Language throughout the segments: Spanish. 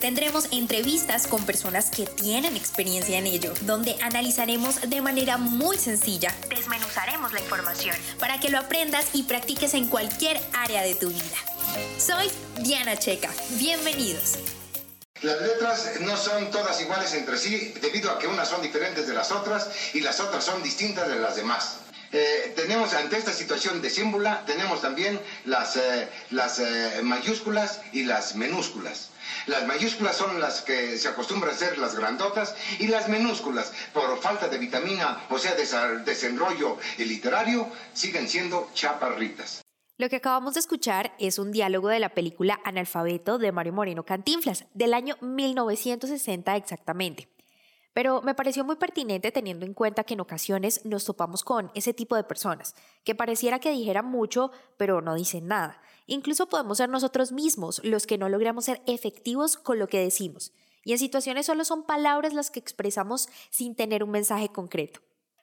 Tendremos entrevistas con personas que tienen experiencia en ello, donde analizaremos de manera muy sencilla, desmenuzaremos la información para que lo aprendas y practiques en cualquier área de tu vida. Soy Diana Checa. Bienvenidos. Las letras no son todas iguales entre sí debido a que unas son diferentes de las otras y las otras son distintas de las demás. Eh, tenemos ante esta situación de símbolo, tenemos también las, eh, las eh, mayúsculas y las minúsculas. Las mayúsculas son las que se acostumbran a ser las grandotas y las minúsculas, por falta de vitamina, o sea, desenrollo literario, siguen siendo chaparritas. Lo que acabamos de escuchar es un diálogo de la película Analfabeto de Mario Moreno Cantinflas, del año 1960 exactamente. Pero me pareció muy pertinente teniendo en cuenta que en ocasiones nos topamos con ese tipo de personas, que pareciera que dijeran mucho, pero no dicen nada. Incluso podemos ser nosotros mismos los que no logramos ser efectivos con lo que decimos. Y en situaciones solo son palabras las que expresamos sin tener un mensaje concreto.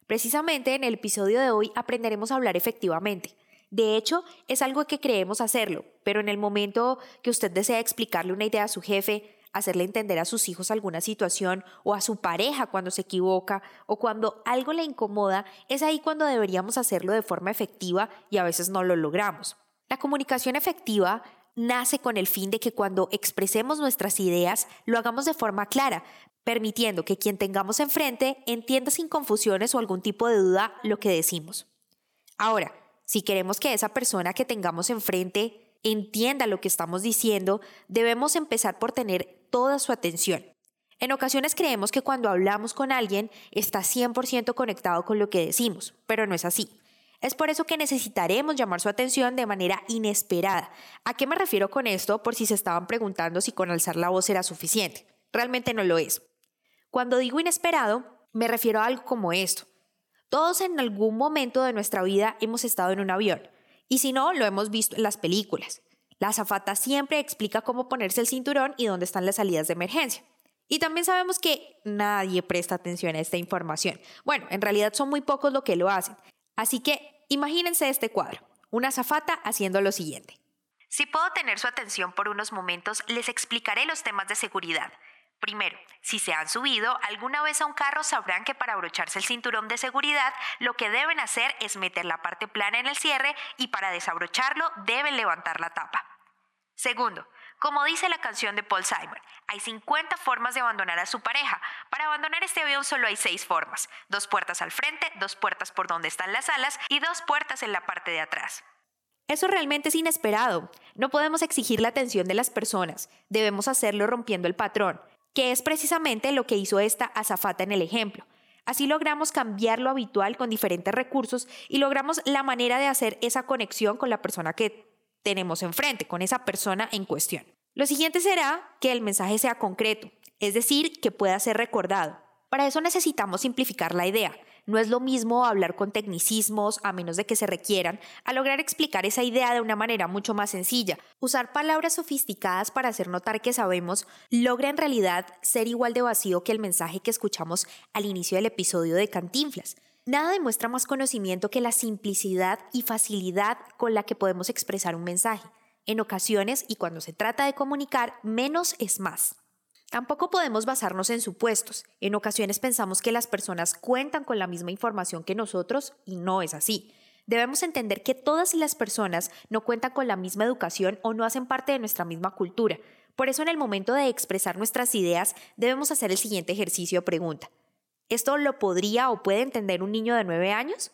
Precisamente en el episodio de hoy aprenderemos a hablar efectivamente. De hecho, es algo que creemos hacerlo, pero en el momento que usted desea explicarle una idea a su jefe, hacerle entender a sus hijos alguna situación o a su pareja cuando se equivoca o cuando algo le incomoda, es ahí cuando deberíamos hacerlo de forma efectiva y a veces no lo logramos. La comunicación efectiva nace con el fin de que cuando expresemos nuestras ideas lo hagamos de forma clara, permitiendo que quien tengamos enfrente entienda sin confusiones o algún tipo de duda lo que decimos. Ahora, si queremos que esa persona que tengamos enfrente entienda lo que estamos diciendo, debemos empezar por tener toda su atención. En ocasiones creemos que cuando hablamos con alguien está 100% conectado con lo que decimos, pero no es así. Es por eso que necesitaremos llamar su atención de manera inesperada. ¿A qué me refiero con esto? Por si se estaban preguntando si con alzar la voz era suficiente. Realmente no lo es. Cuando digo inesperado, me refiero a algo como esto. Todos en algún momento de nuestra vida hemos estado en un avión, y si no, lo hemos visto en las películas. La azafata siempre explica cómo ponerse el cinturón y dónde están las salidas de emergencia. Y también sabemos que nadie presta atención a esta información. Bueno, en realidad son muy pocos los que lo hacen. Así que imagínense este cuadro. Una azafata haciendo lo siguiente. Si puedo tener su atención por unos momentos, les explicaré los temas de seguridad. Primero, si se han subido alguna vez a un carro sabrán que para abrocharse el cinturón de seguridad lo que deben hacer es meter la parte plana en el cierre y para desabrocharlo deben levantar la tapa. Segundo, como dice la canción de Paul Simon, hay 50 formas de abandonar a su pareja. Para abandonar este avión solo hay 6 formas. Dos puertas al frente, dos puertas por donde están las alas y dos puertas en la parte de atrás. Eso realmente es inesperado. No podemos exigir la atención de las personas. Debemos hacerlo rompiendo el patrón que es precisamente lo que hizo esta azafata en el ejemplo. Así logramos cambiar lo habitual con diferentes recursos y logramos la manera de hacer esa conexión con la persona que tenemos enfrente, con esa persona en cuestión. Lo siguiente será que el mensaje sea concreto, es decir, que pueda ser recordado. Para eso necesitamos simplificar la idea. No es lo mismo hablar con tecnicismos, a menos de que se requieran, a lograr explicar esa idea de una manera mucho más sencilla. Usar palabras sofisticadas para hacer notar que sabemos logra en realidad ser igual de vacío que el mensaje que escuchamos al inicio del episodio de Cantinflas. Nada demuestra más conocimiento que la simplicidad y facilidad con la que podemos expresar un mensaje. En ocasiones, y cuando se trata de comunicar, menos es más. Tampoco podemos basarnos en supuestos. En ocasiones pensamos que las personas cuentan con la misma información que nosotros y no es así. Debemos entender que todas las personas no cuentan con la misma educación o no hacen parte de nuestra misma cultura. Por eso en el momento de expresar nuestras ideas debemos hacer el siguiente ejercicio pregunta. ¿Esto lo podría o puede entender un niño de 9 años?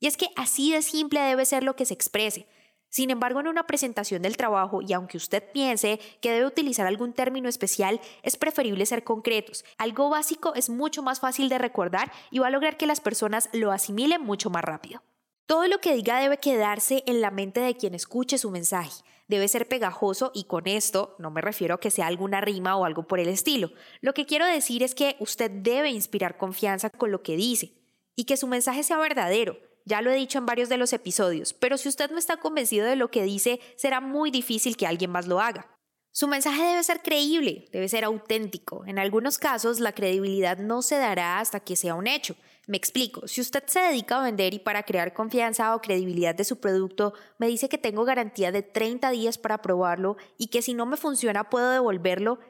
Y es que así de simple debe ser lo que se exprese. Sin embargo, en una presentación del trabajo, y aunque usted piense que debe utilizar algún término especial, es preferible ser concretos. Algo básico es mucho más fácil de recordar y va a lograr que las personas lo asimilen mucho más rápido. Todo lo que diga debe quedarse en la mente de quien escuche su mensaje. Debe ser pegajoso y con esto no me refiero a que sea alguna rima o algo por el estilo. Lo que quiero decir es que usted debe inspirar confianza con lo que dice y que su mensaje sea verdadero ya lo he dicho en varios de los episodios, pero si usted no está convencido de lo que dice, será muy difícil que alguien más lo haga. Su mensaje debe ser creíble, debe ser auténtico. En algunos casos, la credibilidad no se dará hasta que sea un hecho. Me explico, si usted se dedica a vender y para crear confianza o credibilidad de su producto, me dice que tengo garantía de 30 días para probarlo y que si no me funciona puedo devolverlo,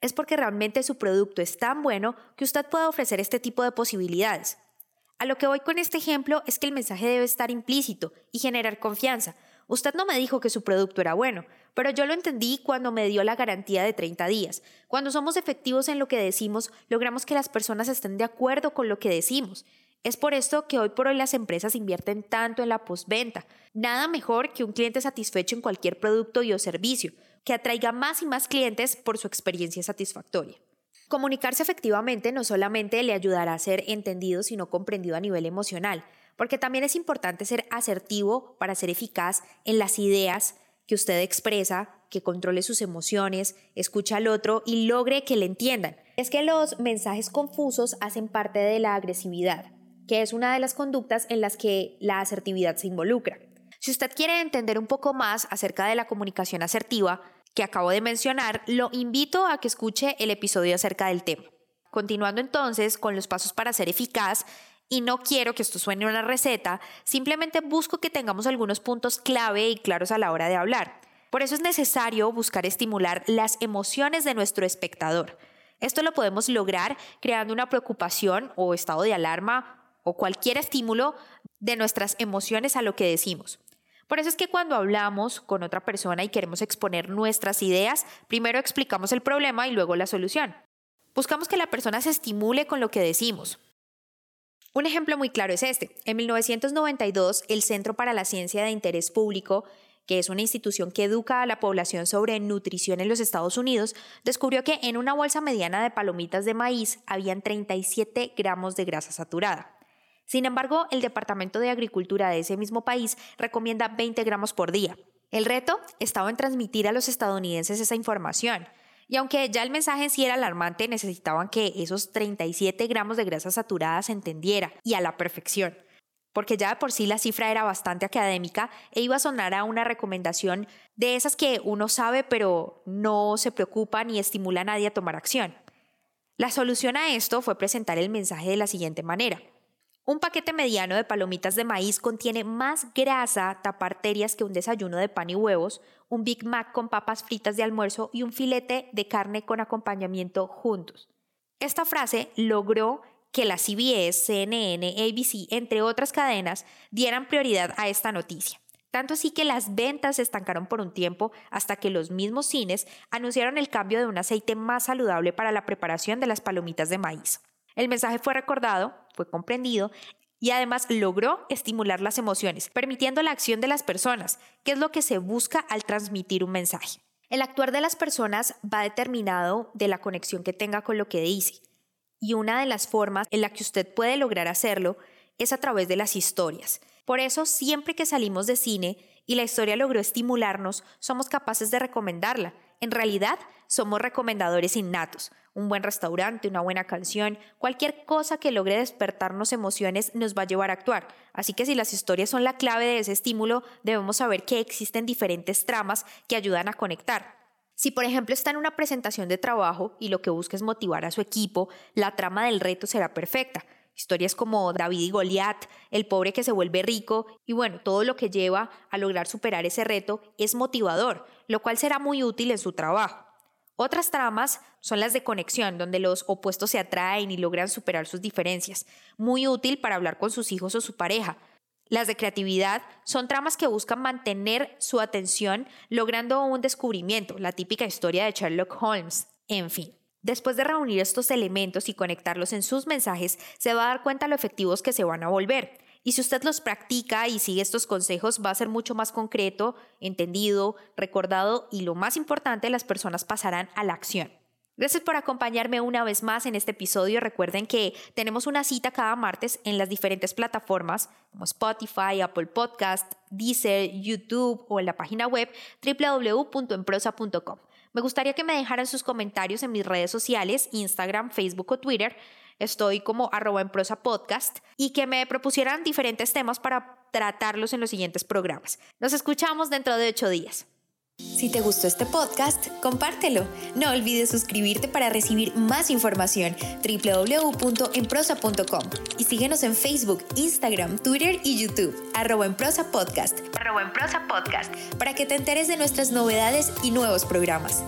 es porque realmente su producto es tan bueno que usted puede ofrecer este tipo de posibilidades. A lo que voy con este ejemplo es que el mensaje debe estar implícito y generar confianza. Usted no me dijo que su producto era bueno, pero yo lo entendí cuando me dio la garantía de 30 días. Cuando somos efectivos en lo que decimos, logramos que las personas estén de acuerdo con lo que decimos. Es por esto que hoy por hoy las empresas invierten tanto en la postventa. Nada mejor que un cliente satisfecho en cualquier producto y o servicio, que atraiga más y más clientes por su experiencia satisfactoria. Comunicarse efectivamente no solamente le ayudará a ser entendido, sino comprendido a nivel emocional, porque también es importante ser asertivo para ser eficaz en las ideas que usted expresa, que controle sus emociones, escucha al otro y logre que le entiendan. Es que los mensajes confusos hacen parte de la agresividad, que es una de las conductas en las que la asertividad se involucra. Si usted quiere entender un poco más acerca de la comunicación asertiva, que acabo de mencionar, lo invito a que escuche el episodio acerca del tema. Continuando entonces con los pasos para ser eficaz, y no quiero que esto suene una receta, simplemente busco que tengamos algunos puntos clave y claros a la hora de hablar. Por eso es necesario buscar estimular las emociones de nuestro espectador. Esto lo podemos lograr creando una preocupación o estado de alarma o cualquier estímulo de nuestras emociones a lo que decimos. Por eso es que cuando hablamos con otra persona y queremos exponer nuestras ideas, primero explicamos el problema y luego la solución. Buscamos que la persona se estimule con lo que decimos. Un ejemplo muy claro es este. En 1992, el Centro para la Ciencia de Interés Público, que es una institución que educa a la población sobre nutrición en los Estados Unidos, descubrió que en una bolsa mediana de palomitas de maíz habían 37 gramos de grasa saturada. Sin embargo, el Departamento de Agricultura de ese mismo país recomienda 20 gramos por día. El reto estaba en transmitir a los estadounidenses esa información. Y aunque ya el mensaje en sí era alarmante, necesitaban que esos 37 gramos de grasa saturada se entendiera y a la perfección. Porque ya de por sí la cifra era bastante académica e iba a sonar a una recomendación de esas que uno sabe pero no se preocupa ni estimula a nadie a tomar acción. La solución a esto fue presentar el mensaje de la siguiente manera. Un paquete mediano de palomitas de maíz contiene más grasa taparterias que un desayuno de pan y huevos, un Big Mac con papas fritas de almuerzo y un filete de carne con acompañamiento juntos. Esta frase logró que la CBS, CNN, ABC, entre otras cadenas, dieran prioridad a esta noticia. Tanto así que las ventas se estancaron por un tiempo hasta que los mismos cines anunciaron el cambio de un aceite más saludable para la preparación de las palomitas de maíz. El mensaje fue recordado, fue comprendido y además logró estimular las emociones, permitiendo la acción de las personas, que es lo que se busca al transmitir un mensaje. El actuar de las personas va determinado de la conexión que tenga con lo que dice. Y una de las formas en la que usted puede lograr hacerlo es a través de las historias. Por eso, siempre que salimos de cine y la historia logró estimularnos, somos capaces de recomendarla. En realidad, somos recomendadores innatos un buen restaurante, una buena canción, cualquier cosa que logre despertarnos emociones nos va a llevar a actuar. Así que si las historias son la clave de ese estímulo, debemos saber que existen diferentes tramas que ayudan a conectar. Si por ejemplo está en una presentación de trabajo y lo que busca es motivar a su equipo, la trama del reto será perfecta. Historias como David y Goliat, el pobre que se vuelve rico y bueno, todo lo que lleva a lograr superar ese reto es motivador, lo cual será muy útil en su trabajo. Otras tramas son las de conexión, donde los opuestos se atraen y logran superar sus diferencias, muy útil para hablar con sus hijos o su pareja. Las de creatividad son tramas que buscan mantener su atención logrando un descubrimiento, la típica historia de Sherlock Holmes, en fin. Después de reunir estos elementos y conectarlos en sus mensajes, se va a dar cuenta lo efectivos que se van a volver. Y si usted los practica y sigue estos consejos, va a ser mucho más concreto, entendido, recordado y lo más importante, las personas pasarán a la acción. Gracias por acompañarme una vez más en este episodio. Recuerden que tenemos una cita cada martes en las diferentes plataformas como Spotify, Apple Podcast, Deezer, YouTube o en la página web www.emprosa.com. Me gustaría que me dejaran sus comentarios en mis redes sociales, Instagram, Facebook o Twitter estoy como arroba en prosa podcast, y que me propusieran diferentes temas para tratarlos en los siguientes programas. Nos escuchamos dentro de ocho días. Si te gustó este podcast, compártelo. No olvides suscribirte para recibir más información. www.enprosa.com y síguenos en Facebook, Instagram, Twitter y YouTube, arroba en prosa podcast, arroba en prosa podcast, para que te enteres de nuestras novedades y nuevos programas.